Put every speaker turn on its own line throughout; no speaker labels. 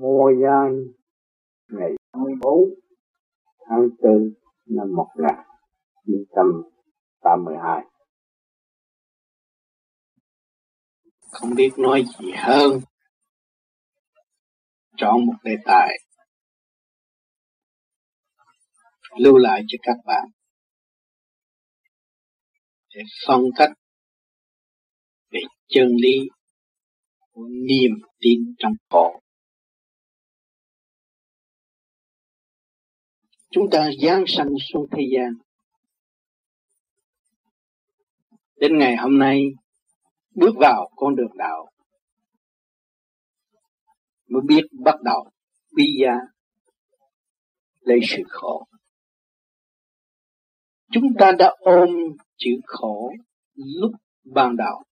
mùa gian ngày 24 tháng 4 năm 1982 không biết nói gì hơn. Chọn một đề tài. Lưu lại cho các bạn. Để phân cách. Về chân lý của niềm tin trong cổ. Chúng ta giáng sanh xuống thế gian. Đến ngày hôm nay, bước vào con đường đạo, mới biết bắt đầu quý giá lấy sự khổ. Chúng ta đã ôm chữ khổ lúc ban đầu,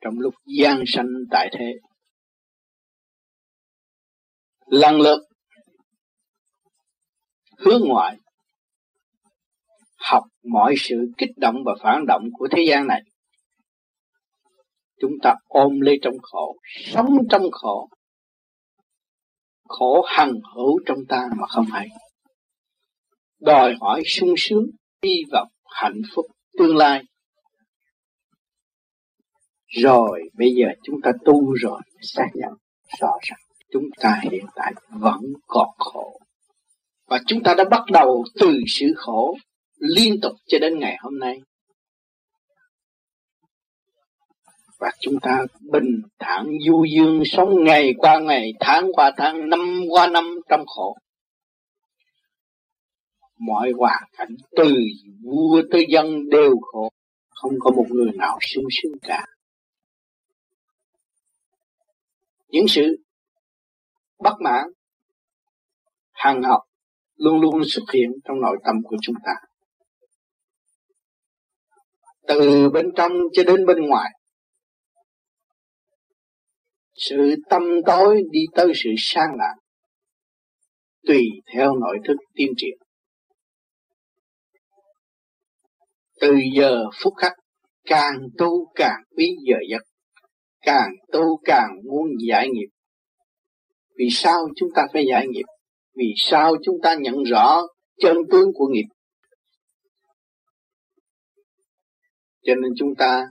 trong lúc gian sanh tại thế. Lần lượt hướng ngoại, học mọi sự kích động và phản động của thế gian này. Chúng ta ôm lấy trong khổ, sống trong khổ khổ hằng hữu trong ta mà không hay. Đòi hỏi sung sướng, hy vọng, hạnh phúc, tương lai. Rồi, bây giờ chúng ta tu rồi, xác nhận, rõ ràng, chúng ta hiện tại vẫn còn khổ và chúng ta đã bắt đầu từ sự khổ liên tục cho đến ngày hôm nay. Và chúng ta bình thản du dương sống ngày qua ngày, tháng qua tháng, năm qua năm trong khổ. Mọi hoàn cảnh từ vua tới dân đều khổ, không có một người nào sung sướng cả. Những sự bất mãn hàng học luôn luôn xuất hiện trong nội tâm của chúng ta. Từ bên trong cho đến bên ngoài, sự tâm tối đi tới sự sang lạc. tùy theo nội thức tiên triển. Từ giờ phút khắc, càng tu càng quý giờ giấc, càng tu càng muốn giải nghiệp. Vì sao chúng ta phải giải nghiệp? Vì sao chúng ta nhận rõ chân tướng của nghiệp? Cho nên chúng ta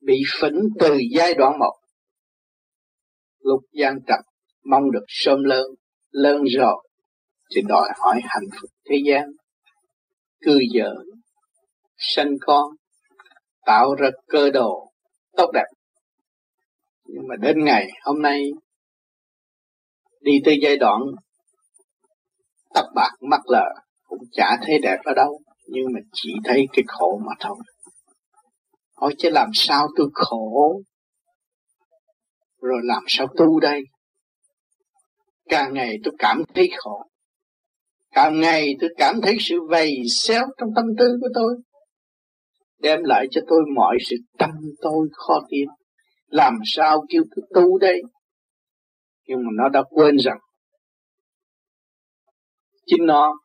bị phỉnh từ giai đoạn một. Lúc gian trật mong được sớm lớn lớn rồi, thì đòi hỏi hạnh phúc thế gian. Cư vợ sanh con, tạo ra cơ đồ tốt đẹp. Nhưng mà đến ngày hôm nay đi tới giai đoạn tóc bạc mắt lờ cũng chả thấy đẹp ở đâu, nhưng mà chỉ thấy cái khổ mà thôi. Hỏi chứ làm sao tôi khổ? Rồi làm sao tu đây? Càng ngày tôi cảm thấy khổ. Càng ngày tôi cảm thấy sự vầy xéo trong tâm tư của tôi. Đem lại cho tôi mọi sự tâm tôi khó tin làm sao kêu tôi tu đây? Nhưng mà nó đã quên rằng chính nó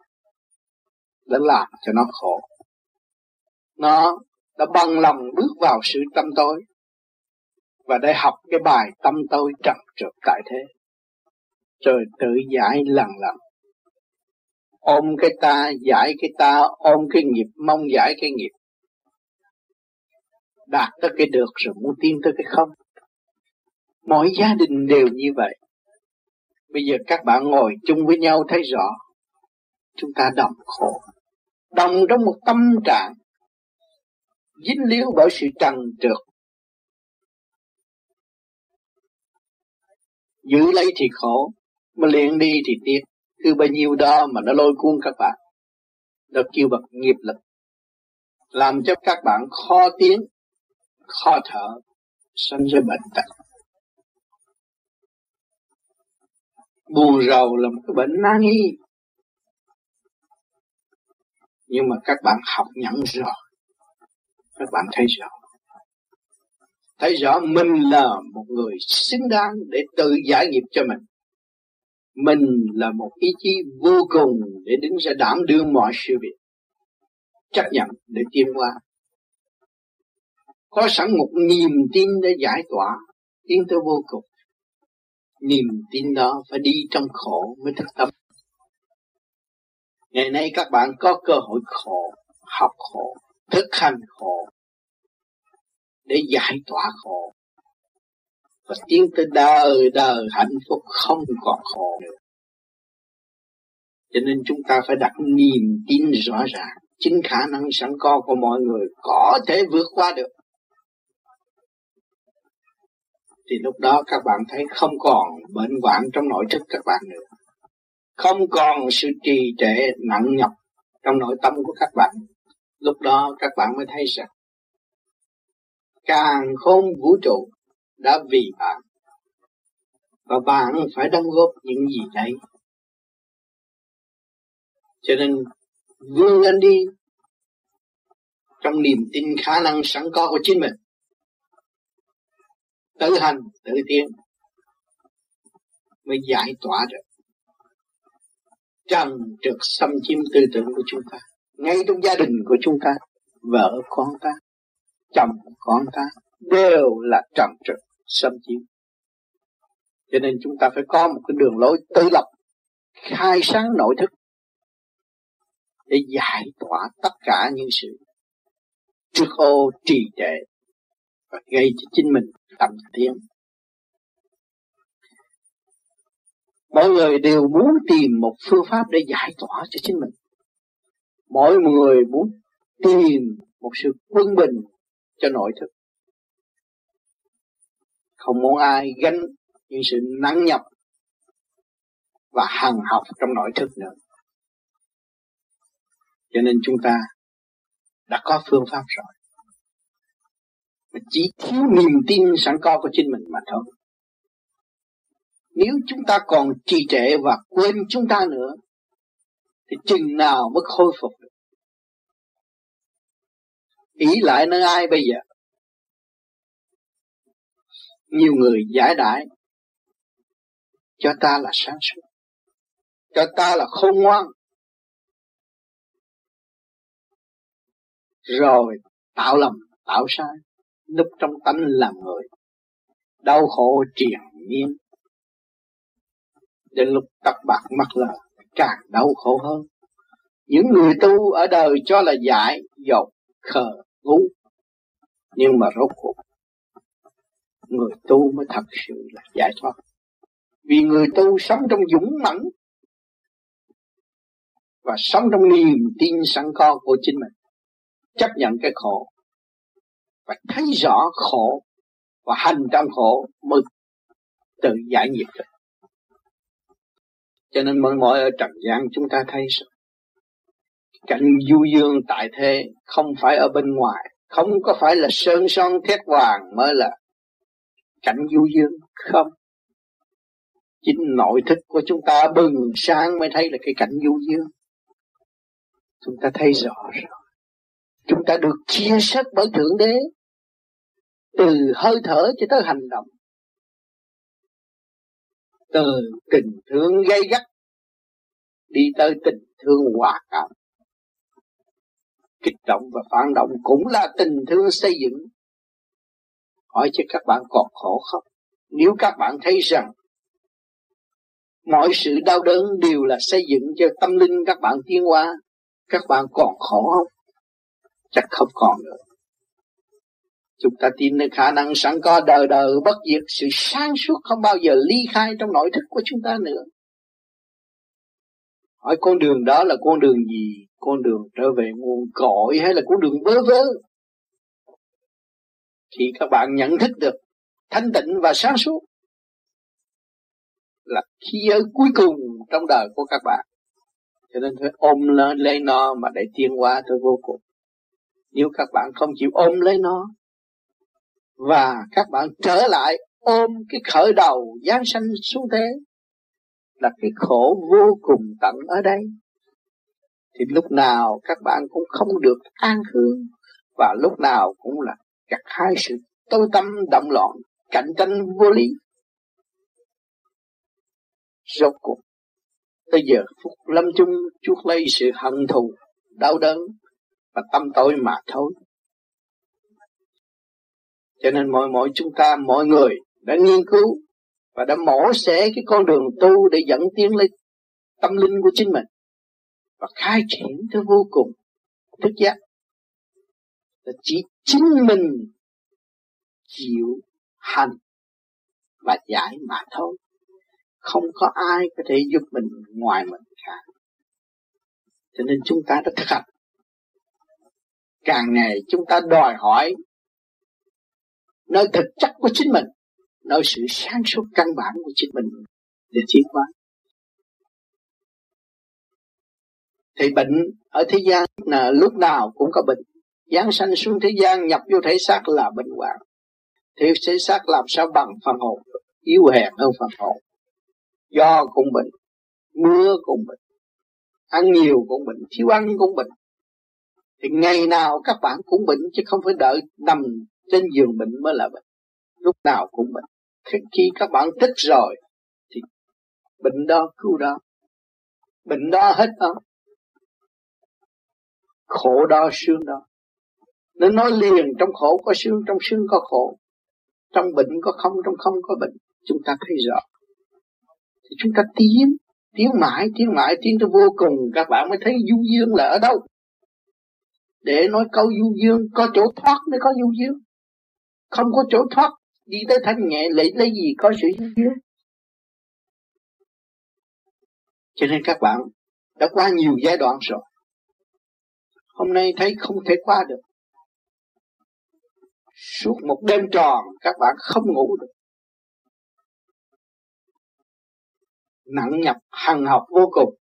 đã làm cho nó khổ. Nó đã bằng lòng bước vào sự tâm tối và để học cái bài tâm tôi trầm trượt tại thế. Rồi tự giải lần lần. Ôm cái ta, giải cái ta, ôm cái nghiệp, mong giải cái nghiệp. Đạt tới cái được rồi, muốn tiến tới cái không. Mỗi gia đình đều như vậy bây giờ các bạn ngồi chung với nhau thấy rõ, chúng ta đồng khổ đồng trong một tâm trạng dính líu bởi sự trần trượt. Giữ lấy thì khổ, mà liền đi thì tiếc. Cứ bao nhiêu đó mà nó lôi cuốn các bạn, nó kêu bằng nghiệp lực, làm cho các bạn khó tiến, khó thở, sanh ra bệnh tật. Buồn rầu là một cái bệnh nan y. Nhưng mà các bạn học nhận rồi các bạn thấy rõ. Thấy rõ mình là một người xứng đáng để tự giải nghiệp cho mình. Mình là một ý chí vô cùng để đứng ra đảm đương mọi sự việc. Chấp nhận để tiến qua có sẵn một niềm tin để giải tỏa. Tiến tới vô cùng niềm tin đó phải đi trong khổ mới thức tâm. Ngày nay các bạn có cơ hội khổ, học khổ, thực hành khổ để giải tỏa khổ. Và tiến tới đời đời hạnh phúc không còn khổ nữa. Cho nên chúng ta phải đặt niềm tin rõ ràng. Chính khả năng sẵn có của mọi người có thể vượt qua được. Thì lúc đó các bạn thấy không còn bệnh hoạn trong nội thức các bạn nữa. Không còn sự trì trệ nặng nhọc trong nội tâm của các bạn. Lúc đó các bạn mới thấy rằng, càng khôn vũ trụ đã vì bạn. Và bạn phải đóng góp những gì đấy. Cho nên, vươn lên đi. Trong niềm tin khả năng sẵn có của chính mình tự hành tự tiến mới giải tỏa được. Trần trực xâm chiếm tư tưởng của chúng ta. Ngay trong gia đình của chúng ta, vợ con ta, chồng con ta, đều là trần trực xâm chiếm. Cho nên chúng ta phải có một cái đường lối tự lập, khai sáng nội thức, để giải tỏa tất cả những sự trước ô trì trệ và gây cho chính mình tầm tiến. Mọi người đều muốn tìm một phương pháp để giải tỏa cho chính mình. Mỗi người muốn tìm một sự quân bình cho nội thức không muốn ai gánh những sự nắng nhập và hằng học trong nội thức nữa. Cho nên chúng ta đã có phương pháp rồi mà chỉ thiếu niềm tin sẵn có của chính mình mà thôi. Nếu chúng ta còn trì trệ và quên chúng ta nữa, thì chừng nào mới khôi phục được? Ý lại nơi ai bây giờ? Nhiều người giải đại cho ta là sáng suốt, cho ta là khôn ngoan. Rồi tạo lầm, tạo sai núp trong tánh làm người, đau khổ triền miên. Đến lúc tóc bạc mắt là càng đau khổ hơn. Những người tu ở đời cho là giải dột khờ ngu, nhưng mà rốt cuộc, người tu mới thật sự là giải thoát. Vì người tu sống trong dũng mãnh và sống trong niềm tin sẵn có của chính mình, chấp nhận cái khổ và thấy rõ khổ và hành trong khổ mới tự giải nghiệp được. Cho nên mỗi mỗi ở trần gian chúng ta thấy cảnh du dương tại thế không phải ở bên ngoài, không có phải là sơn son thét vàng mới là cảnh du dương, không. Chính nội thức của chúng ta bừng sáng mới thấy là cái cảnh du dương. Chúng ta thấy rõ rồi chúng ta được chia sẻ bởi thượng đế. Từ hơi thở cho tới hành động. Từ tình thương gây gắt đi tới tình thương hòa cảm. Kích động và phản động cũng là tình thương xây dựng. Hỏi cho các bạn còn khổ không? Nếu các bạn thấy rằng mọi sự đau đớn đều là xây dựng cho tâm linh các bạn tiến hóa, các bạn còn khổ không? Chắc không còn nữa. Chúng ta tin nơi khả năng sẵn có đời đời bất diệt, sự sáng suốt không bao giờ ly khai trong nội thức của chúng ta nữa. Hỏi con đường đó là con đường gì? Con đường trở về nguồn cội hay là con đường vớ vớ thì các bạn nhận thức được thanh tịnh và sáng suốt là khi ở cuối cùng trong đời của các bạn. Cho nên phải ôm lên, lấy nó mà để tiến hóa tới vô cùng nếu các bạn không chịu ôm lấy nó, và các bạn trở lại ôm cái khởi đầu giáng sanh xuống thế, là cái khổ vô cùng tận ở đây. Thì lúc nào các bạn cũng không được an hương và lúc nào cũng là gặt hai sự tối tâm động loạn, cạnh tranh vô lý. Rốt cuộc, tới giờ phút lâm chung, chuốc lấy sự hận thù, đau đớn và tâm tối mà thôi. Cho nên mọi mọi chúng ta mọi người đã nghiên cứu và đã mổ xẻ cái con đường tu để dẫn tiến lên tâm linh của chính mình và khai triển tới vô cùng thức giác. Là chỉ chính mình chịu hành và giải mà thôi. Không có ai có thể giúp mình ngoài mình cả. Cho nên chúng ta đã thực hành càng ngày chúng ta đòi hỏi nơi thực chất của chính mình, nơi sự sáng suốt căn bản của chính mình để tiến hóa. Thì bệnh ở thế gian là lúc nào cũng có bệnh. Giáng sanh xuống thế gian, nhập vô thể xác là bệnh hoạn. Thì thể xác làm sao bằng phần hồn? Yếu hèn hơn phần hồn. Do cũng bệnh, mưa cũng bệnh, ăn nhiều cũng bệnh, thiếu ăn cũng bệnh thì ngày nào các bạn cũng bệnh chứ không phải đợi nằm trên giường bệnh mới là bệnh. Lúc nào cũng bệnh. Khi các bạn thích rồi, thì bệnh đó, cứu đó. Bệnh đó hết đó. Khổ đó, sướng đó. Nên nói liền, trong khổ có sướng, trong sướng có khổ. Trong bệnh có không, trong không có bệnh. Chúng ta thấy rõ. Thì chúng ta tiến tiến mãi tiến mãi, tiến tới vô cùng. Các bạn mới thấy du dương là ở đâu? Để nói câu du dương, có chỗ thoát mới có du dương. Không có chỗ thoát, đi tới thanh nhẹ, lấy lấy gì có sự du dương? Cho nên các bạn đã qua nhiều giai đoạn rồi. Hôm nay thấy không thể qua được. Suốt một đêm tròn, các bạn không ngủ được. Nặng nhập hằng học vô cùng.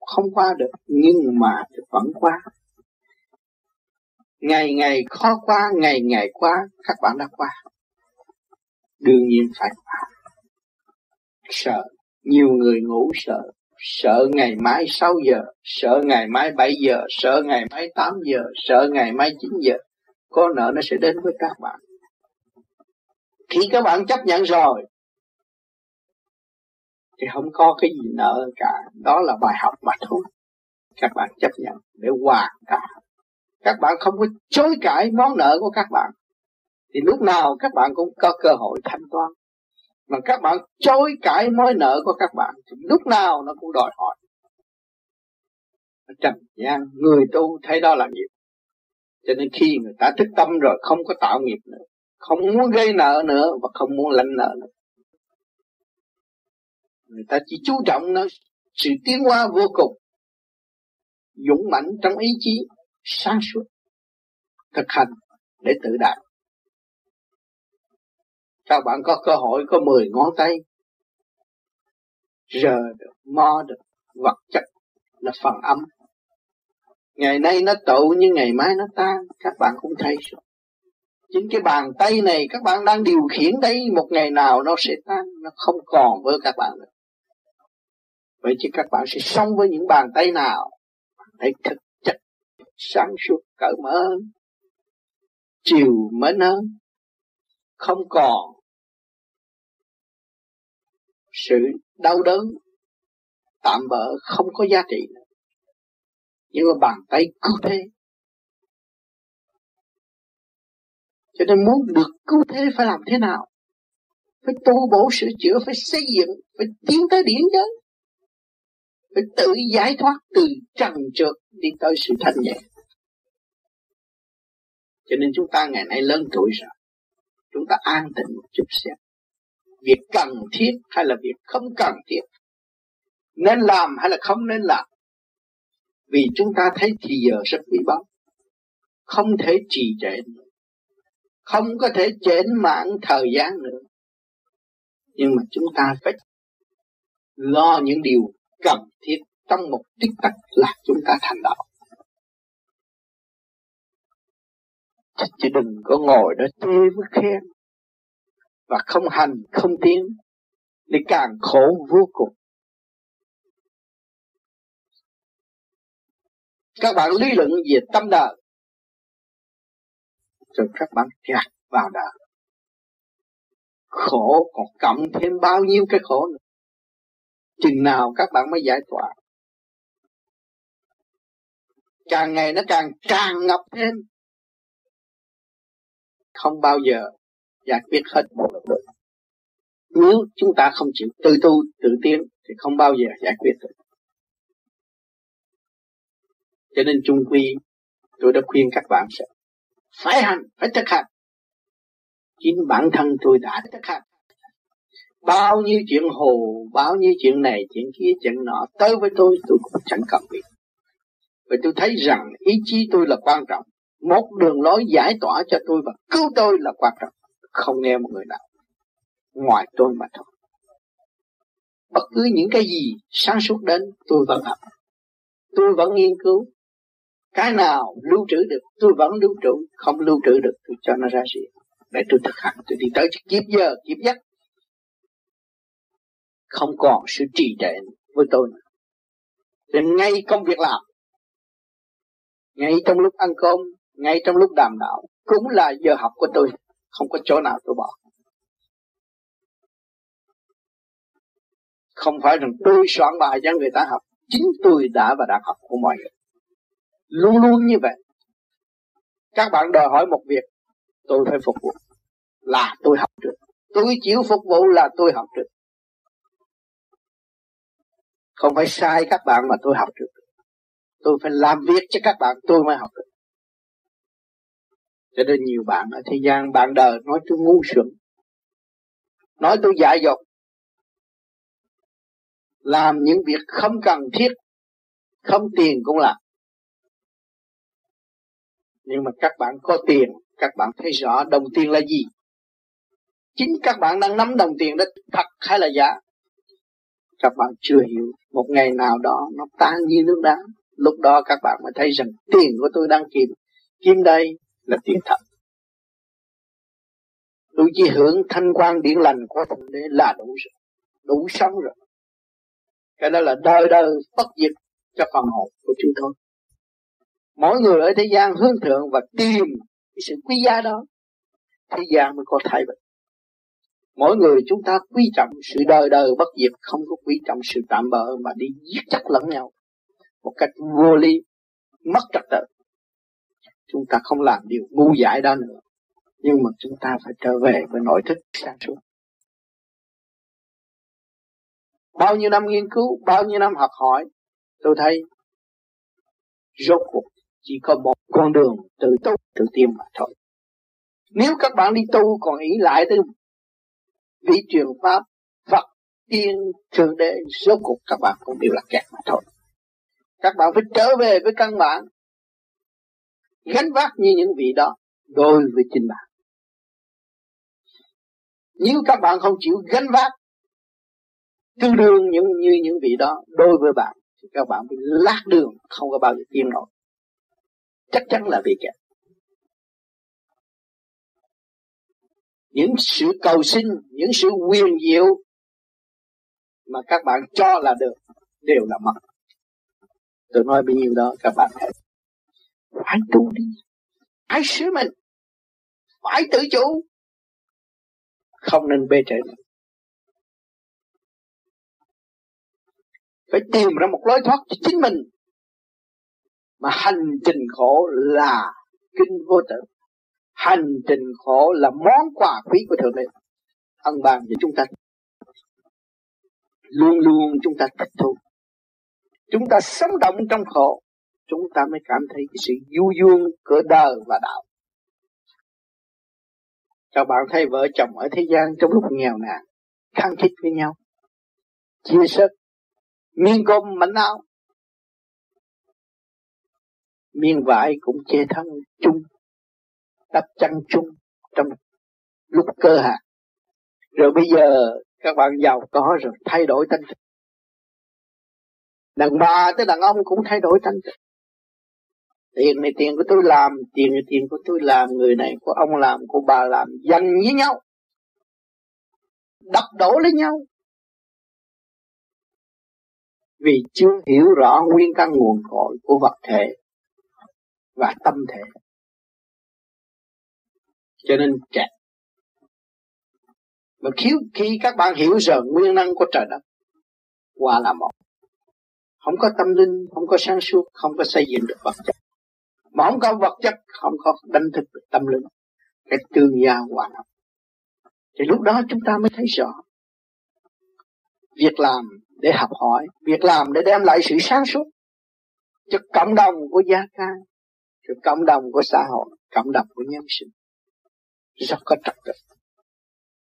Không qua được, nhưng mà vẫn qua ngày ngày khó qua, ngày ngày qua các bạn đã qua. Đương nhiên phải qua. Sợ. Nhiều người ngủ sợ. Sợ ngày mai 6 giờ, sợ ngày mai 7 giờ, sợ ngày mai 8 giờ, sợ ngày mai 9 giờ. Có nợ nó sẽ đến với các bạn. Khi các bạn chấp nhận rồi. Thì không có cái gì nợ cả. Đó là bài học mà thôi. Các bạn chấp nhận để hoàn cả các bạn không có chối cãi món nợ của các bạn, thì lúc nào các bạn cũng có cơ hội thanh toán. Mà các bạn chối cãi mối nợ của các bạn, thì lúc nào nó cũng đòi hỏi. Trần gian, người tu thấy đó là nghiệp cho nên khi người ta thức tâm rồi, không có tạo nghiệp nữa, không muốn gây nợ nữa và không muốn lãnh nợ nữa. Người ta chỉ chú trọng nó, sự tiến hóa vô cùng, dũng mãnh trong ý chí sáng suốt, thực hành để tự đạt. Các bạn có cơ hội, có 10 ngón tay, rờ được, mo được, vật chất là phần âm. Ngày nay nó tụ nhưng ngày mai nó tan, các bạn cũng thấy rồi. Chính cái bàn tay này, các bạn đang điều khiển đây, một ngày nào nó sẽ tan, nó không còn với các bạn nữa. Vậy chứ các bạn sẽ sống với những bàn tay nào? Hãy thực sáng suốt cởi mở. Hơn chiều mến hơn. Không còn sự đau đớn. Tạm bỡ không có giá trị nữa. Nhưng mà bàn tay cứu thế. Cho nên muốn được cứu thế phải làm thế nào? Phải tu bổ sửa chữa, phải xây dựng, phải tiến tới điển giới phải tự giải thoát từ trần trượt đi tới sự thanh nhẹ. Cho nên chúng ta ngày nay lớn tuổi rồi. Chúng ta an tĩnh một chút xem việc cần thiết hay là việc không cần thiết? Nên làm hay là không nên làm? Vì chúng ta thấy thì giờ rất bị bóng. Không thể trì trệ nữa. Không có thể chễn mãn thời gian nữa. Nhưng mà chúng ta phải lo những điều cần thiết trong một tích tắc là chúng ta thành đạo. Chứ đừng có ngồi đó chê với khen và không hành, không tiến thì càng khổ vô cùng. Các bạn lý luận về tâm đời rồi các bạn gạt vào đời khổ còn cộng thêm bao nhiêu cái khổ nữa? Chừng nào các bạn mới giải tỏa. Càng ngày nó càng tràn ngập thêm. Không bao giờ giải quyết hết một được nếu chúng ta không chịu tự tu, tự tiến, thì không bao giờ giải quyết được. Cho nên chung quy, tôi đã khuyên các bạn sẽ phải hành, phải thực hành. Chính bản thân tôi đã thực hành bao nhiêu chuyện hồ bao nhiêu chuyện này, chuyện kia, chuyện nọ, tới với tôi tôi cũng chẳng cần biết. Vì tôi thấy rằng ý chí tôi là quan trọng. Một đường lối giải tỏa cho tôi và cứu tôi là quan trọng. Không nghe một người nào. Ngoài tôi mà thôi. Bất cứ những cái gì sáng suốt đến, tôi vẫn học tôi vẫn nghiên cứu. Cái nào lưu trữ được, tôi vẫn lưu trữ. Không lưu trữ được, tôi cho nó ra gì để tôi thực hành. Tôi đi tới kiếp giờ, kiếp giấc không còn sự trì trệ với tôi nữa. Nên ngay công việc làm, ngay trong lúc ăn cơm, ngay trong lúc đàm đạo, cũng là giờ học của tôi, không có chỗ nào tôi bỏ. Không phải rằng tôi soạn bài cho người ta học, chính tôi đã và đang học của mọi người. Luôn luôn như vậy. Các bạn đòi hỏi một việc, tôi phải phục vụ. Là tôi học được. Tôi chịu phục vụ là tôi học được không phải sai các bạn mà tôi học được. Tôi phải làm việc cho các bạn, tôi mới học được. Cho nên nhiều bạn ở thế gian, bạn đời nói tôi ngu xuẩn. Nói tôi dại dột. Làm những việc không cần thiết, không tiền cũng làm. Nhưng mà các bạn có tiền, các bạn thấy rõ đồng tiền là gì. Chính các bạn đang nắm đồng tiền đó, thật hay là giả? Các bạn chưa hiểu. Một ngày nào đó nó tan như nước đá. Lúc đó các bạn mới thấy rằng tiền của tôi đang kiếm. Kiếm đây là tiền thật. Tôi chỉ hưởng thanh quan điển lành của thượng đế là đủ rồi. Đủ sống rồi. Cái đó là đời đời bất diệt cho phần hồn của chúng tôi. Mỗi người ở thế gian hướng thượng và tìm cái sự quý giá đó. Thế gian mới có thay đổi mỗi người chúng ta quý trọng sự đời đời bất diệt, không có quý trọng sự tạm bỡ mà đi giết chắc lẫn nhau một cách vô lý, mất trật tự. Chúng ta không làm điều ngu dại đó nữa, nhưng mà chúng ta phải trở về với nội thức sáng suốt. Bao nhiêu năm nghiên cứu, bao nhiêu năm học hỏi, tôi thấy rốt cuộc chỉ có một con đường tự tu, tự tiên mà thôi. Nếu các bạn đi tu còn ý lại tới vị truyền pháp, Phật, tiên, thượng đế, số cuộc các bạn cũng đều là kẹt mà thôi. Các bạn phải trở về với căn bản, gánh vác như những vị đó, đối với chính bạn. Nếu các bạn không chịu gánh vác tương đương những, như những vị đó đối với bạn, thì các bạn bị lát đường, không có bao giờ tiên nổi. Chắc chắn là bị kẹt. Những sự cầu xin, những sự quyền diệu mà các bạn cho là được đều là mất tôi nói bao nhiêu đó, các bạn hãy phải tu đi. Phải sứ mình. Phải tự chủ. Không nên bê trễ phải tìm ra một lối thoát cho chính mình. Mà hành trình khổ là kinh vô tử hành trình khổ là món quà quý của thượng đế. Ân ban cho chúng ta. Luôn luôn chúng ta thích thú chúng ta sống động trong khổ. Chúng ta mới cảm thấy cái sự du dương của đời và đạo. Các bạn thấy vợ chồng ở thế gian trong lúc nghèo nàn, khăng khít với nhau, chia sớt miên cơm mảnh áo. Miên vải cũng che thân chung tập chăn chung trong lúc cơ hạ rồi bây giờ các bạn giàu có rồi, thay đổi tâm thức. Đàn bà tới đàn ông cũng thay đổi tâm thức. Tiền này tiền của tôi làm, tiền này tiền của tôi làm, người này của ông làm, của bà làm, dành với nhau. Đập đổ lấy nhau. Vì chưa hiểu rõ nguyên căn nguồn cội của vật thể và tâm thể cho nên kẹt mà khi, khi các bạn hiểu rồi nguyên năng của trời đất qua là một không có tâm linh không có sáng suốt không có xây dựng được vật chất. Mà không có vật chất không có đánh thức được tâm linh. Cái tương giao hòa hợp thì lúc đó chúng ta mới thấy rõ. Việc làm để học hỏi việc làm để đem lại sự sáng suốt cho cộng đồng của gia ca, cho cộng đồng của xã hội cộng đồng của nhân sinh rất có trật tự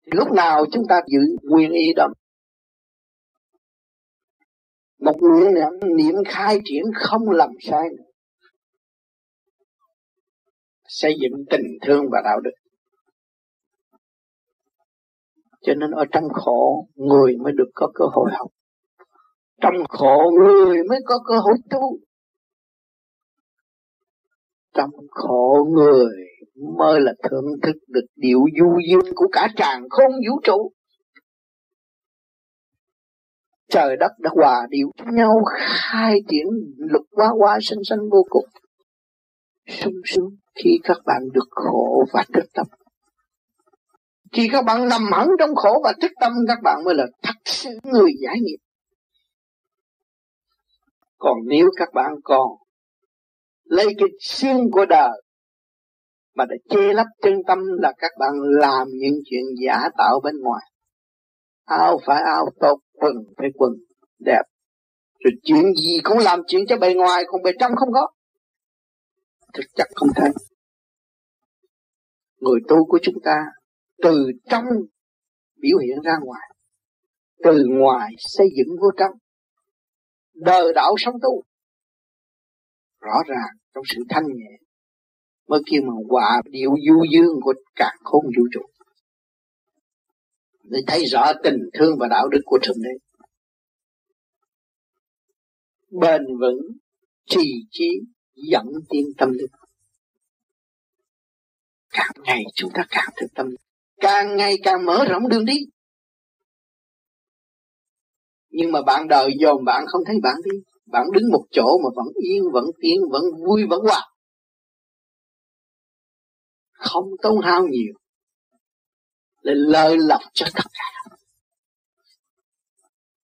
lúc nào chúng ta giữ nguyên ý đó một nguyện niệm, niệm khai triển không làm sai nữa. xây dựng tình thương và đạo đức. Cho nên ở trong khổ người mới được có cơ hội học. Trong khổ người mới có cơ hội tu. Trong khổ người mơ là thưởng thức được điệu du dương của cả tràng không vũ trụ. Trời đất đã hòa điệu với nhau, khai triển lực quá quá sinh sinh vô cùng. Sung sướng khi các bạn được khổ và thức tâm. Khi các bạn nằm hẳn trong khổ và thức tâm, các bạn mới là thật sự người giải nghiệp. Còn nếu các bạn còn lấy cái xương của đời mà để che lấp chân tâm là các bạn làm những chuyện giả tạo bên ngoài. Áo phải áo tốt quần phải quần đẹp. Rồi chuyện gì cũng làm chuyện cho bề ngoài, còn bề trong không có. Thực chất không thấy người tu của chúng ta từ trong biểu hiện ra ngoài, từ ngoài xây dựng vô trong, đời đạo sống tu. Rõ ràng trong sự thanh nhẹ mới kêu mà hòa điệu du dương của cả khôn vũ trụ. Để thấy rõ tình thương và đạo đức của thượng đế. Bền vững, trì trí dẫn tiến tâm linh. Càng ngày chúng ta càng thực tâm càng ngày càng mở rộng đường đi. Nhưng mà bạn đời dồn bạn không thấy bạn đi. Bạn đứng một chỗ mà vẫn yên, vẫn tiến, vẫn vui, vẫn hòa không tốn hao nhiều. Là lời lộc cho tất cả.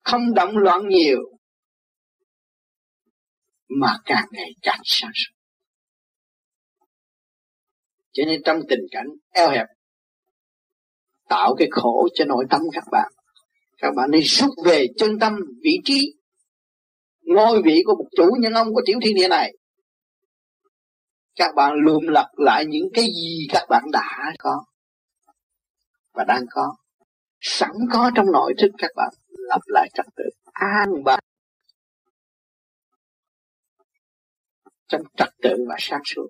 Không động loạn nhiều, mà càng ngày càng sáng suốt. Cho nên trong tình cảnh eo hẹp, tạo cái khổ cho nội tâm các bạn. Các bạn nên rút về chân tâm vị trí, ngôi vị của một chủ nhân ông, của tiểu thiên địa này các bạn lượm lặp lại những cái gì các bạn đã có và đang có. Sẵn có trong nội thức các bạn lặp lại trật tự, an bài trong trật tự và sáng suốt.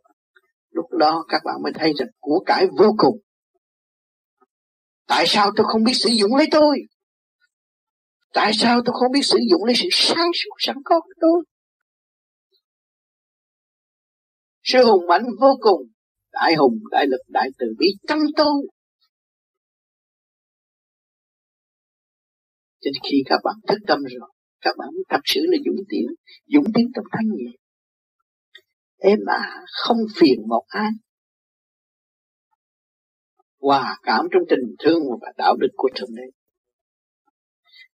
Lúc đó các bạn mới thấy rằng của cải vô cùng. Tại sao tôi không biết sử dụng lấy tôi? Tại sao tôi không biết sử dụng lấy sự sáng suốt sẵn có của tôi? Sự hùng mạnh vô cùng. Đại hùng, đại lực, đại từ bi tâm tu. cho nên khi các bạn thức tâm rồi, các bạn thật sự là dũng tiến dũng tiến trong thanh nhẹ. Em à không phiền một ai. Hòa cảm trong tình thương và đạo đức của thượng đế.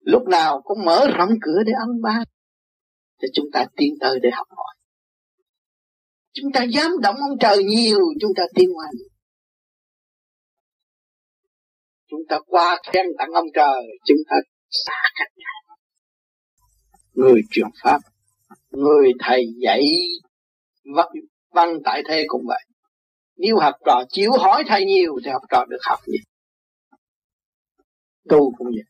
Lúc nào cũng mở rộng cửa để ăn ba. cho chúng ta tiến tới để học hỏi chúng ta dám động ông trời nhiều, chúng ta tiến qua chúng ta qua khen tặng ông trời, chúng ta xa cách nhau. Người truyền pháp, người thầy dạy văn văn tại thế cũng vậy. Nếu học trò chịu hỏi thầy nhiều thì học trò được học nhiều. Tu cũng vậy.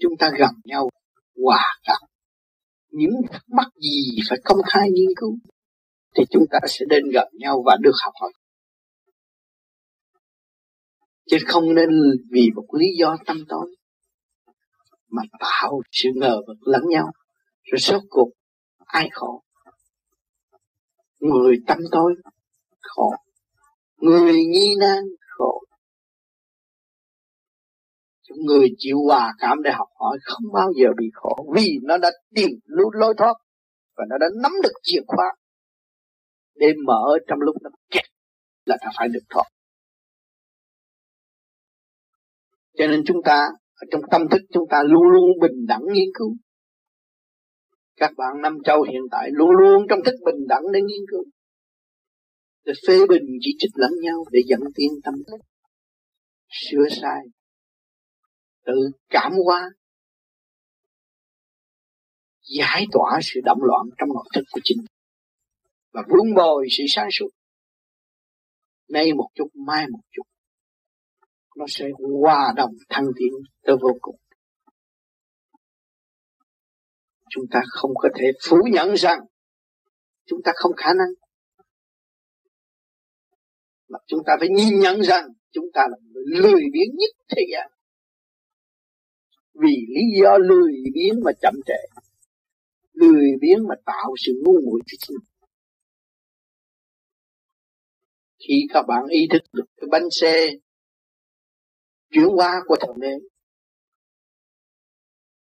Chúng ta gặp nhau hòa cảm. Những thắc mắc gì phải công khai nghiên cứu? Thì chúng ta sẽ đến gặp nhau và được học hỏi. Chứ không nên vì một lý do tâm tối mà tạo sự ngờ vực lẫn nhau, rồi sốt cuộc ai khổ? Người tâm tối khổ, người nghi nan khổ. Người chịu hòa cảm để học hỏi không bao giờ bị khổ, vì nó đã tìm lối thoát và nó đã nắm được chìa khóa để mở trong lúc nó kẹt là ta phải được thoát. Cho nên chúng ta, ở trong tâm thức chúng ta luôn luôn bình đẳng nghiên cứu. Các bạn Nam châu hiện tại luôn luôn trong thức bình đẳng để nghiên cứu. Để phê bình chỉ trích lẫn nhau để dẫn tiến tâm thức. Sửa sai. Tự cảm hóa. Giải tỏa sự động loạn trong nội thức của chính và vun bồi sự sáng suốt. Nay một chút, mai một chút. Nó sẽ hòa đồng thăng tiến tới vô cùng. Chúng ta không có thể phủ nhận rằng chúng ta không khả năng. Mà chúng ta phải nhìn nhận rằng chúng ta là người lười biếng nhất thế gian. Vì lý do lười biếng mà chậm trễ. Lười biếng mà tạo sự ngu muội cho chính khi các bạn, ý thức được cái bánh xe chuyển hóa của thượng đế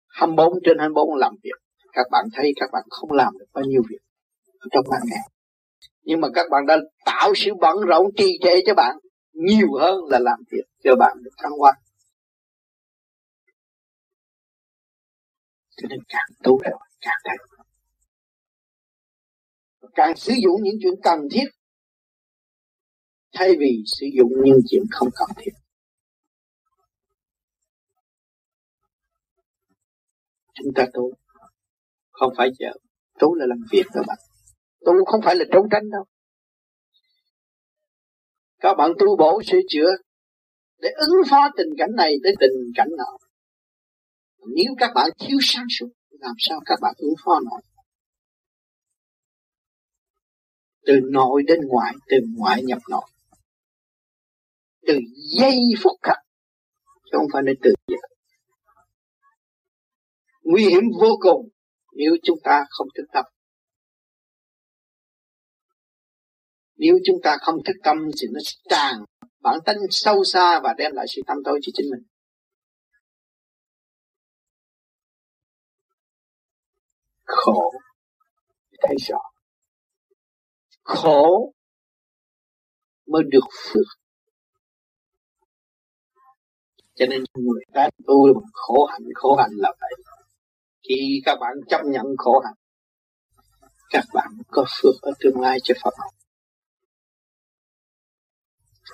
24 trên 24 làm việc. Các bạn thấy các bạn không làm được bao nhiêu việc trong ban ngày. Nhưng mà các bạn đã tạo sự bận rộn trì trệ cho bạn nhiều hơn là làm việc cho bạn được thăng hoa. Cho nên càng tu rồi càng thấy. Càng sử dụng những chuyện cần thiết thay vì sử dụng những chuyện không cần thiết. Chúng ta tu không phải chờ, tu là làm việc các bạn. Tu không phải là trốn tránh đâu. Các bạn tu bổ sửa chữa để ứng phó tình cảnh này tới tình cảnh nào nếu các bạn thiếu sáng suốt, làm sao các bạn ứng phó nổi? Từ nội đến ngoại, từ ngoại nhập nội từ giây phút khắc chứ không phải là từ giờ. Nguy hiểm vô cùng nếu chúng ta không thức tâm. Nếu chúng ta không thức tâm thì nó tràn bản tính sâu xa và đem lại sự tâm tối cho chính mình. Khổ. Thấy rõ. Khổ mới được phước cho nên người ta tu khổ hạnh khổ hạnh là vậy. Khi các bạn chấp nhận khổ hạnh, các bạn có phước ở tương lai cho Phật học.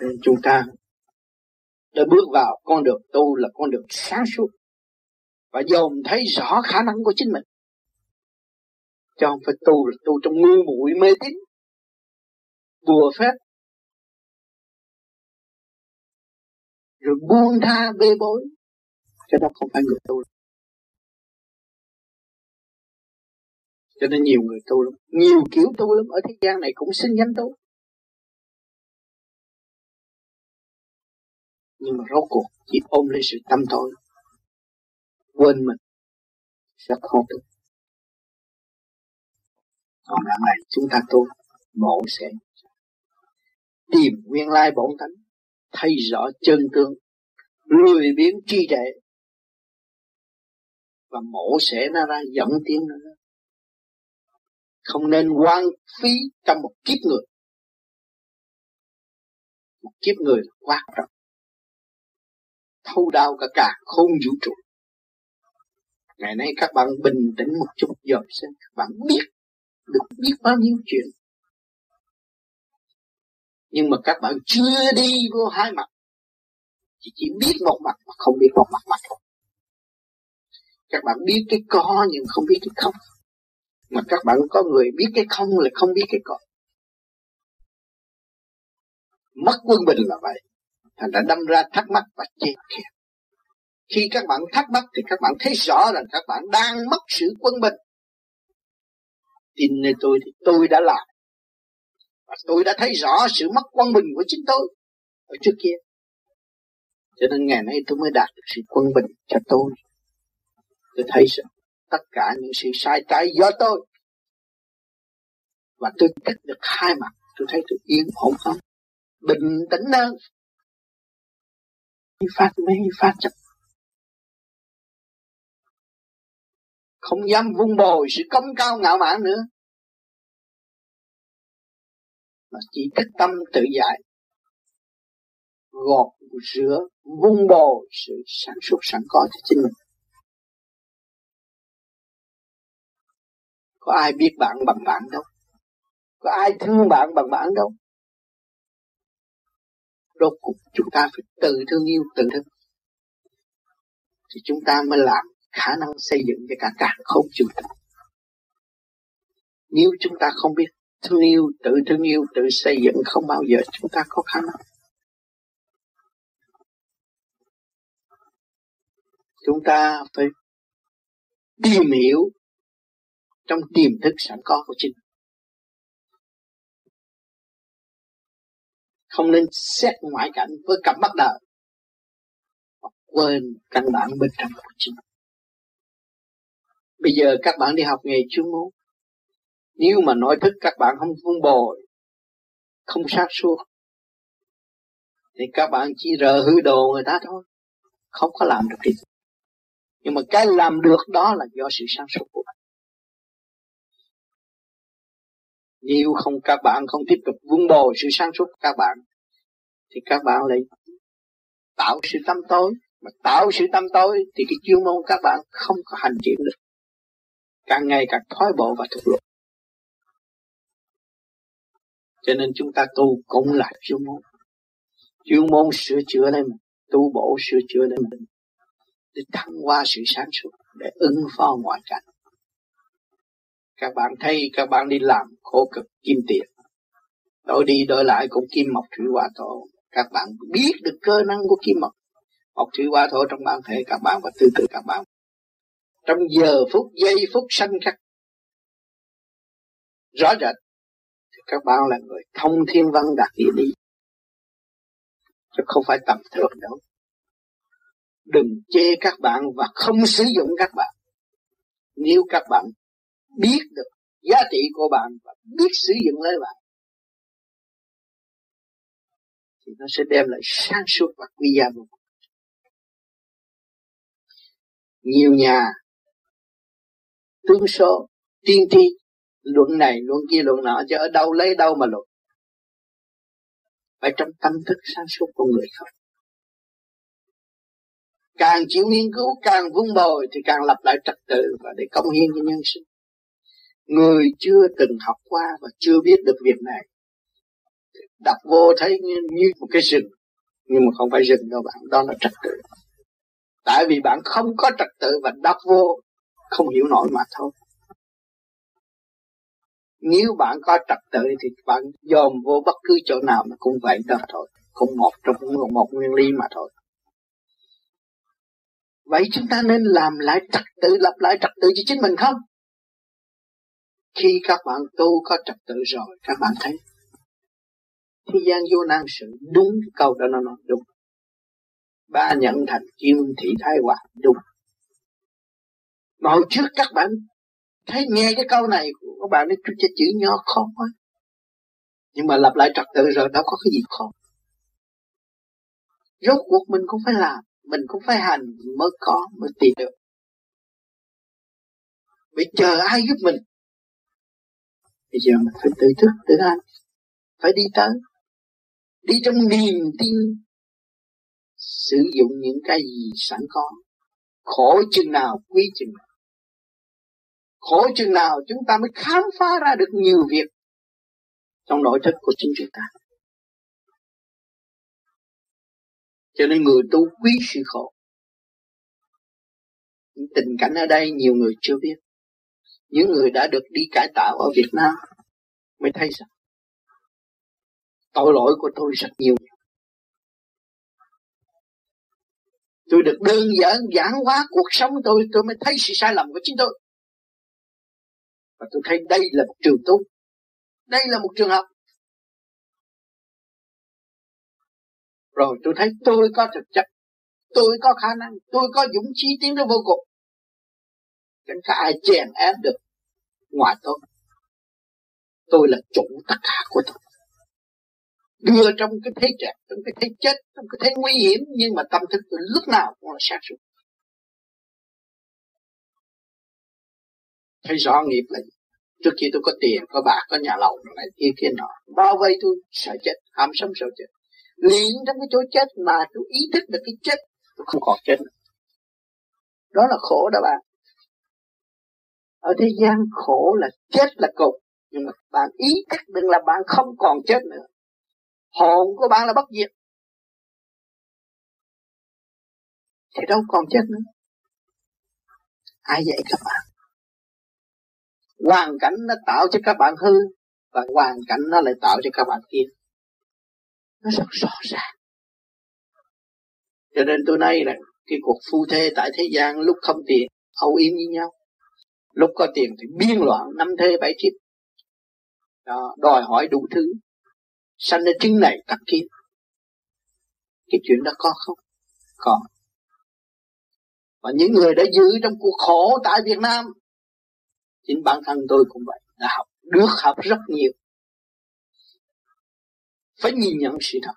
Nên chúng ta đã bước vào con đường tu là con đường sáng suốt. Và dòm thấy rõ khả năng của chính mình. Cho không phải tu là tu trong ngu muội mê tín, bùa phép rồi buông tha bê bối. Cái đó không phải người tu cho nên nhiều người tu lắm. Nhiều kiểu tu lắm. Ở thế gian này cũng xin danh tu. Nhưng mà rốt cuộc chỉ ôm lấy sự tâm thôi quên mình sẽ khó tu. Còn lần này, chúng ta tu mổ sẽ tìm nguyên lai bổn tánh thấy rõ chân tướng, lười biến tri trệ, và mổ sẽ nó ra dẫn tiếng nó ra không nên quan phí trong một kiếp người. Một kiếp người là quan trọng. Thâu đau cả cả không vũ trụ. Ngày nay các bạn bình tĩnh một chút, giờ xem các bạn biết được biết bao nhiêu chuyện nhưng mà các bạn chưa đi vô hai mặt chỉ chỉ biết một mặt mà không biết một mặt mặt không các bạn biết cái có nhưng không biết cái không. Mà các bạn có người biết cái không là không biết cái có mất quân bình là vậy. Thành đã đâm ra thắc mắc và chê kẹt khi các bạn thắc mắc thì các bạn thấy rõ rằng các bạn đang mất sự quân bình. Tin nơi tôi thì tôi đã làm và tôi đã thấy rõ sự mất quân bình của chính tôi ở trước kia. Cho nên ngày nay tôi mới đạt được sự quân bình cho tôi. Tôi thấy rằng tất cả những sự sai trái do tôi. Và tôi cách được hai mặt. Tôi thấy tôi yên ổn hơn bình tĩnh hơn. Phát mê phát chấp không dám vung bồi sự công cao ngạo mạn nữa mà chỉ thức tâm tự giải. Gọt rửa, vun bồi sự sản xuất sẵn có cho chính mình. Có ai biết bạn bằng bạn đâu? Có ai thương bạn bằng bạn đâu? Rốt cuộc chúng ta phải tự thương yêu, tự thân thì chúng ta mới làm khả năng xây dựng cho cả cả không chịu tập nếu chúng ta không biết thương yêu, tự thương yêu, tự xây dựng không bao giờ chúng ta có khả năng chúng ta phải tìm hiểu trong tiềm thức sẵn có của chính. Không nên xét ngoại cảnh với cặp mắt đời quên căn bản bên trong của chính. Bây giờ các bạn đi học nghề chuyên môn nếu mà nội thức các bạn không vun bồi, không sát suốt, thì các bạn chỉ rờ hư đồ người ta thôi, không có làm được gì. Nhưng mà cái làm được đó là do sự sáng suốt của bạn. Nếu không các bạn không tiếp tục vun bồi sự sáng suốt của các bạn, thì các bạn lại tạo sự tâm tối. Mà tạo sự tâm tối thì cái chuyên môn các bạn không có hành triển được. Càng ngày càng thoái bộ và thụt lụt cho nên chúng ta tu cũng là chuyên môn. Chuyên môn sửa chữa lên mình, tu bổ sửa chữa lên mình, để thăng qua sự sáng suốt, để ứng phó ngoại cảnh. Các bạn thấy các bạn đi làm khổ cực kim tiền. Đổi đi đổi lại cũng kim mộc thủy hòa thổ. Các bạn biết được cơ năng của kim mộc. Mộc thủy hòa thổ trong bản thể các bạn và tư tưởng các bạn. Trong giờ phút, giây phút sanh khắc, rõ rệt các bạn là người thông thiên văn đạt địa lý. Chứ không phải tầm thường đâu. Đừng chê các bạn và không sử dụng các bạn. Nếu các bạn biết được giá trị của bạn và biết sử dụng lấy bạn, thì nó sẽ đem lại sáng suốt và quý giá vô cùng. Nhiều nhà, tương số, tiên tri luận này luận kia luận nọ chứ ở đâu lấy đâu mà luận. Phải trong tâm thức sáng suốt con người không? Càng chịu nghiên cứu càng vun bồi thì càng lập lại trật tự và để công hiến cho nhân sinh. Người chưa từng học qua và chưa biết được việc này đọc vô thấy như, như một cái rừng nhưng mà không phải rừng đâu bạn đó là trật tự. Tại vì bạn không có trật tự và đọc vô không hiểu nổi mà thôi nếu bạn có trật tự thì bạn dòm vô bất cứ chỗ nào nó cũng vậy đó thôi. Cũng một trong một, một nguyên lý mà thôi. Vậy chúng ta nên làm lại trật tự lập lại trật tự cho chính mình không? Khi các bạn tu có trật tự rồi các bạn thấy thế gian vô năng sự đúng câu đó nó nói đúng. Ba nhận thành kim thị thái hòa đúng. Mà hồi trước các bạn thấy nghe cái câu này các bạn ấy cho chữ nhỏ khó quá nhưng mà lặp lại trật tự rồi đâu có cái gì khó rốt cuộc mình cũng phải làm, mình cũng phải hành mới có, mới tìm được. Bị chờ ai giúp mình bây giờ mình phải tự thức, tự hành, phải đi tới. Đi trong niềm tin, sử dụng những cái gì sẵn có, khổ chừng nào, quý chừng nào khổ chừng nào chúng ta mới khám phá ra được nhiều việc trong nội thất của chính chúng ta. Cho nên người tu quý sự khổ. Những tình cảnh ở đây nhiều người chưa biết. Những người đã được đi cải tạo ở Việt Nam mới thấy rằng tội lỗi của tôi rất nhiều. Tôi được đơn giản giản hóa cuộc sống tôi tôi mới thấy sự sai lầm của chính tôi và tôi thấy đây là một trường tu đây là một trường học. Rồi tôi thấy tôi có thực chất. Tôi có khả năng. Tôi có dũng khí tiến tới vô cùng. Chẳng có ai chèn ép được ngoài tôi. Tôi là chủ tất cả của tôi. Đưa trong cái thế trạng trong cái thế chết, trong cái thế nguy hiểm, nhưng mà tâm thức tôi lúc nào cũng là sáng suốt. Thấy rõ nghiệp là gì? Trước kia tôi có tiền, có bạc, có nhà lầu, này kia kia nọ. Bao vây tôi sợ chết ham sống sợ chết. Liền trong cái chỗ chết mà tôi ý thức được cái chết, tôi không còn chết nữa. Đó là khổ đó bạn. Ở thế gian khổ là chết là cục nhưng mà bạn ý thức đừng là bạn không còn chết nữa. Hồn của bạn là bất diệt. Thì đâu còn chết nữa. Ai dạy các bạn? Hoàn cảnh nó tạo cho các bạn hư và hoàn cảnh nó lại tạo cho các bạn tiến nó rất rõ ràng. Cho nên tôi nói là cái cuộc phu thê tại thế gian lúc không tiền âu yếm với nhau. Lúc có tiền thì biên loạn năm thê bảy thiếp đó, đòi hỏi đủ thứ. Sanh ra trứng này tắc kiến. Cái chuyện đó có không? Có. Và những người đã giữ trong cuộc khổ tại Việt Nam chính bản thân tôi cũng vậy, đã học, được học rất nhiều. Phải nhìn nhận sự thật.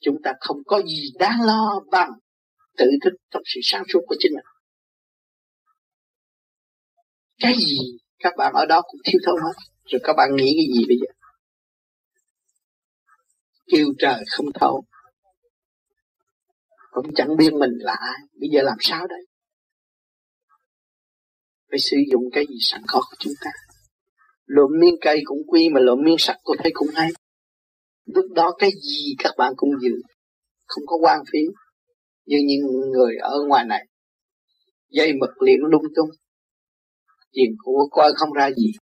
Chúng ta không có gì đáng lo bằng tự thức trong sự sáng suốt của chính mình. Cái gì các bạn ở đó cũng thiếu thốn hết. Rồi các bạn nghĩ cái gì bây giờ? Kêu trời không thấu cũng chẳng biết mình là ai. Bây giờ làm sao đây? Phải sử dụng cái gì sẵn có của chúng ta. Lộn miếng cây cũng quy mà lộn miếng sắt tôi thấy cũng hay. Lúc đó cái gì các bạn cũng giữ, không có quan phí như những người ở ngoài này, dây mực liền lung tung. Tiền của coi không ra gì.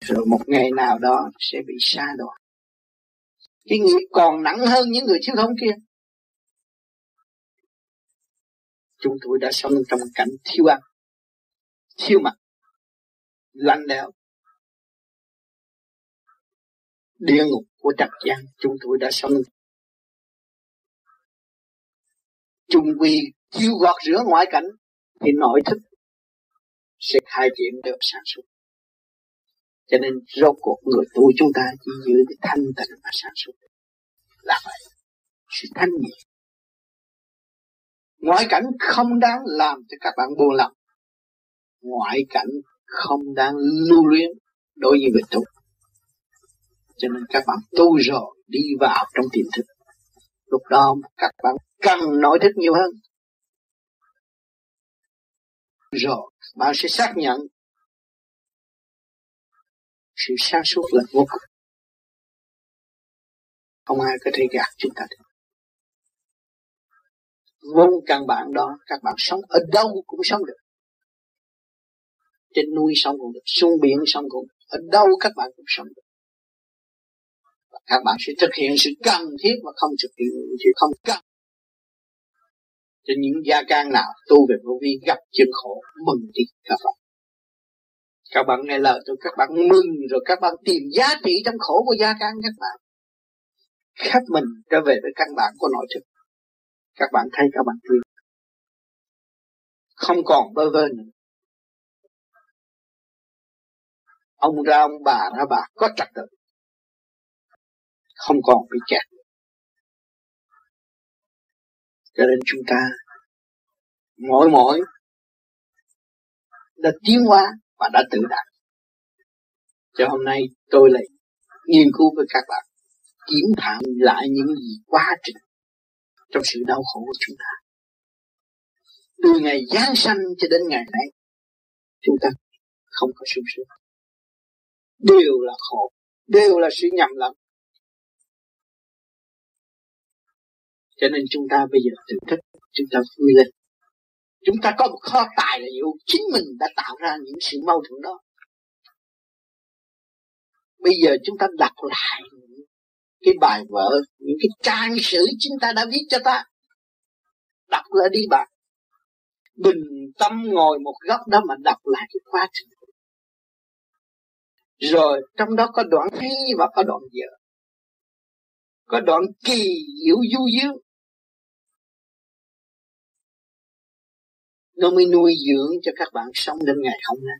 Rồi một ngày nào đó sẽ bị xa đọa. Cái nghiệp còn nặng hơn những người thiếu thông kia. Chúng tôi đã sống trong cảnh thiếu ăn siêu mặt lạnh lẽo. Địa ngục của trần gian chúng tôi đã sống chung quy chiêu gọt rửa ngoại cảnh thì nội thức sẽ khai triển được sản xuất. Cho nên rốt cuộc người tu chúng ta chỉ giữ cái thanh tịnh mà sản xuất. Là vậy. Sự thanh nhẹ. Ngoại cảnh không đáng làm cho các bạn buồn lòng ngoại cảnh không đáng lưu luyến đối với việc tu cho nên các bạn tu rồi đi vào trong tiềm thức. Lúc đó các bạn cần nội thức nhiều hơn. Rồi, bạn sẽ xác nhận sự sáng suốt là vô cùng. Không ai có thể gạt chúng ta được. Vốn căn bản đó, các bạn sống ở đâu cũng sống được trên núi sống cũng được, xuống biển sống cũng được. ở đâu các bạn cũng sống được. Và các bạn sẽ thực hiện sự cần thiết và không thực hiện thì không cần. Cho những gia can nào tu về vô vi gặp chân khổ, mừng đi các bạn các bạn nghe lời tôi, các bạn mừng rồi các bạn tìm giá trị trong khổ của gia can các bạn. Khép mình trở về với căn bản của nội thực các bạn thấy các bạn thương. Không còn bơ vơ nữa. Ông ra ông bà ra bà, có trật tự. Không còn bị kẹt cho nên chúng ta mỗi mỗi đã tiến hóa và đã tự đạt. Cho hôm nay tôi lại nghiên cứu với các bạn, kiểm thảo lại những gì quá trình trong sự đau khổ của chúng ta. Từ ngày giáng sanh cho đến ngày nay, chúng ta không có sung sướng đều là khổ, đều là sự nhầm lẫn. Cho nên chúng ta bây giờ tự thức chúng ta vui lên. Chúng ta có một kho tài là dù chính mình đã tạo ra những sự mâu thuẫn đó. Bây giờ chúng ta đặt lại cái bài vở, những cái trang sử chúng ta đã viết cho ta. Đọc lại đi bạn. Bình tâm ngồi một góc đó mà đọc lại cái quá trình rồi, trong đó có đoạn hay và có đoạn dở. Có đoạn kỳ diệu du dương. Nó mới nuôi dưỡng cho các bạn sống đến ngày hôm nay.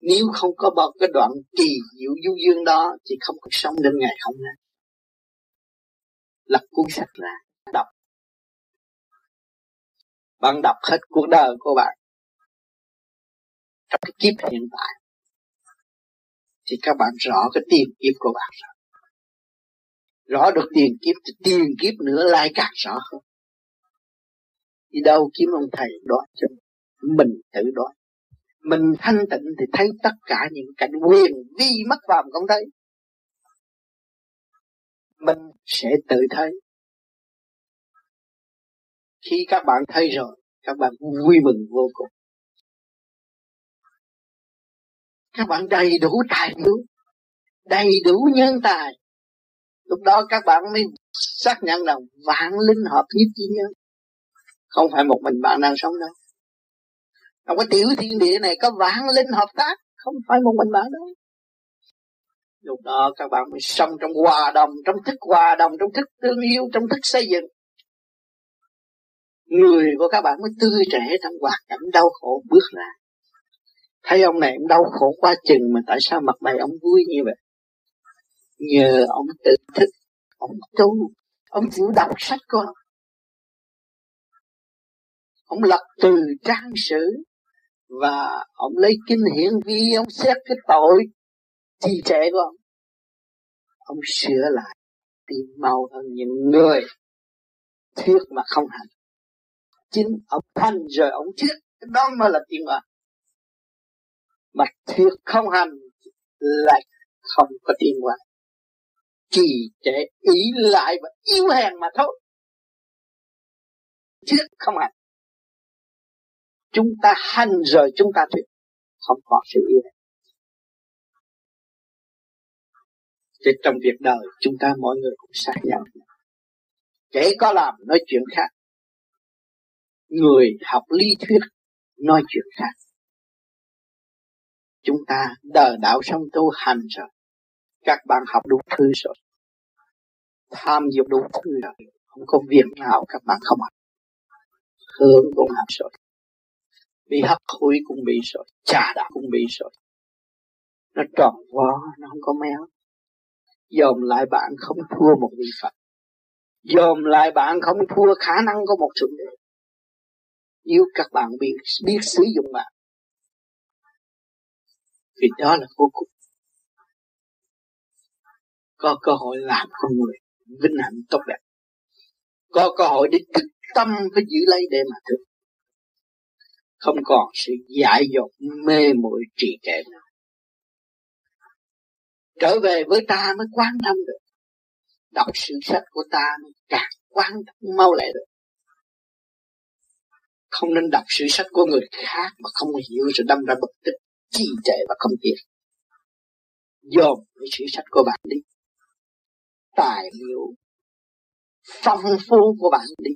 Nếu không có bao cái đoạn kỳ diệu du dương đó, thì không có sống đến ngày hôm nay. Lật cuốn sách ra, đọc. Bạn đọc hết cuộc đời của bạn. Trong cái kiếp hiện tại thì các bạn rõ cái tiền kiếp của bạn rồi. Rõ được tiền kiếp thì tiền kiếp nữa lại càng rõ hơn. Đi đâu kiếm ông thầy đoán cho mình tự đoán mình thanh tịnh thì thấy tất cả những cảnh quyền vi mất phàm không thấy. Mình sẽ tự thấy. Khi các bạn thấy rồi, các bạn vui mừng vô cùng. Các bạn đầy đủ tài liệu đầy đủ nhân tài. Lúc đó các bạn mới xác nhận là vạn linh hợp nhất chi nhân không phải một mình bạn đang sống đâu. Trong cái tiểu thiên địa này có vạn linh hợp tác, không phải một mình bạn đâu. Lúc đó các bạn mới sống trong hòa đồng, trong thức hòa đồng, trong thức tương yêu, trong thức xây dựng. Người của các bạn mới tươi trẻ trong hoàn cảnh đau khổ bước ra thấy ông này ông đau khổ quá chừng mà tại sao mặt mày ông vui như vậy? Nhờ ông tự thức, ông tu, ông chịu đọc sách của ông ông lật từ trang sử và ông lấy kinh hiển vi ông xét cái tội trì trệ của ông. Ông sửa lại tìm mau hơn những người thuyết mà không hành chính ông thanh rồi ông thuyết cái đó mới là tiền bạc mà thuyết không hành lại không có tiến qua trì trệ ý lại và yếu hèn mà thôi. Thuyết không hành. Chúng ta hành rồi chúng ta thuyết không có sự yếu hèn. Thì trong việc đời, chúng ta mọi người cũng sai nhau. Kể có làm, nói chuyện khác. Người học lý thuyết, nói chuyện khác. Chúng ta đời đạo xong tu hành rồi. Các bạn học đủ thứ rồi. Tham dục đủ thứ rồi. Không có việc nào các bạn không học. Hướng cũng học rồi. Bị hấp hối cũng bị rồi. Trà đã cũng bị rồi. Nó tròn vo, Nó không có méo. Dòm lại bạn không thua một vị Phật. Dòm lại bạn không thua khả năng của một thượng đế. Nếu các bạn biết biết sử dụng bạn vì đó là vô cùng. Có cơ hội làm con người vinh hạnh tốt đẹp. Có cơ hội để thức tâm phải giữ lấy để mà thức không còn sự dại dột, mê muội, trì trệ nữa trở về với ta mới quan tâm được. Đọc sự sách của ta mới càng quan tâm, mau lẹ được. Không nên đọc sự sách của người khác mà không hiểu rồi đâm ra bực tức trì trệ và không tiến dồn cái sử sách của bạn đi. Tài liệu phong phú của bạn đi.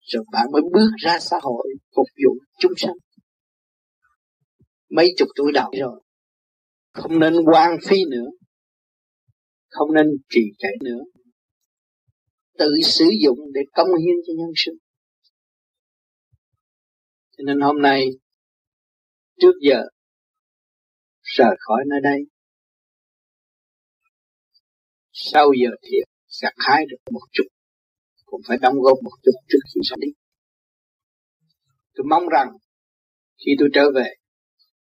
Rồi bạn mới bước ra xã hội phục vụ chúng sanh. Mấy chục tuổi đầu rồi, không nên quan phi nữa. Không nên trì trệ nữa. Tự sử dụng để công hiến cho nhân sinh. Cho nên hôm nay trước giờ, rời khỏi nơi đây. Sau giờ thiệt gặt hái được một chút, cũng phải đóng góp một chút trước khi ra đi. Tôi mong rằng khi tôi trở về,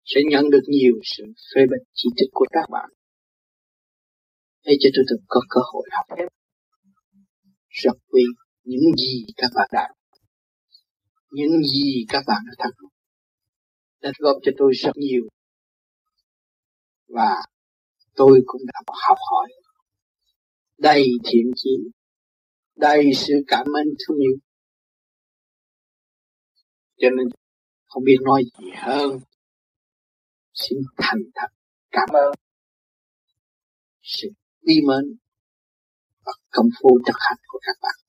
sẽ nhận được nhiều sự phê bình chỉ trích của các bạn. Để cho tôi từng có cơ hội học thêm. Rất quý những gì các bạn đã, những gì các bạn đã thành đã góp cho tôi rất nhiều. Và tôi cũng đã học hỏi. Đầy thiện chí. Đầy sự cảm ơn thương yêu. Cho nên không biết nói gì hơn. Xin thành thật cảm ơn. Sự uy mến và công phu thực hành của các bạn.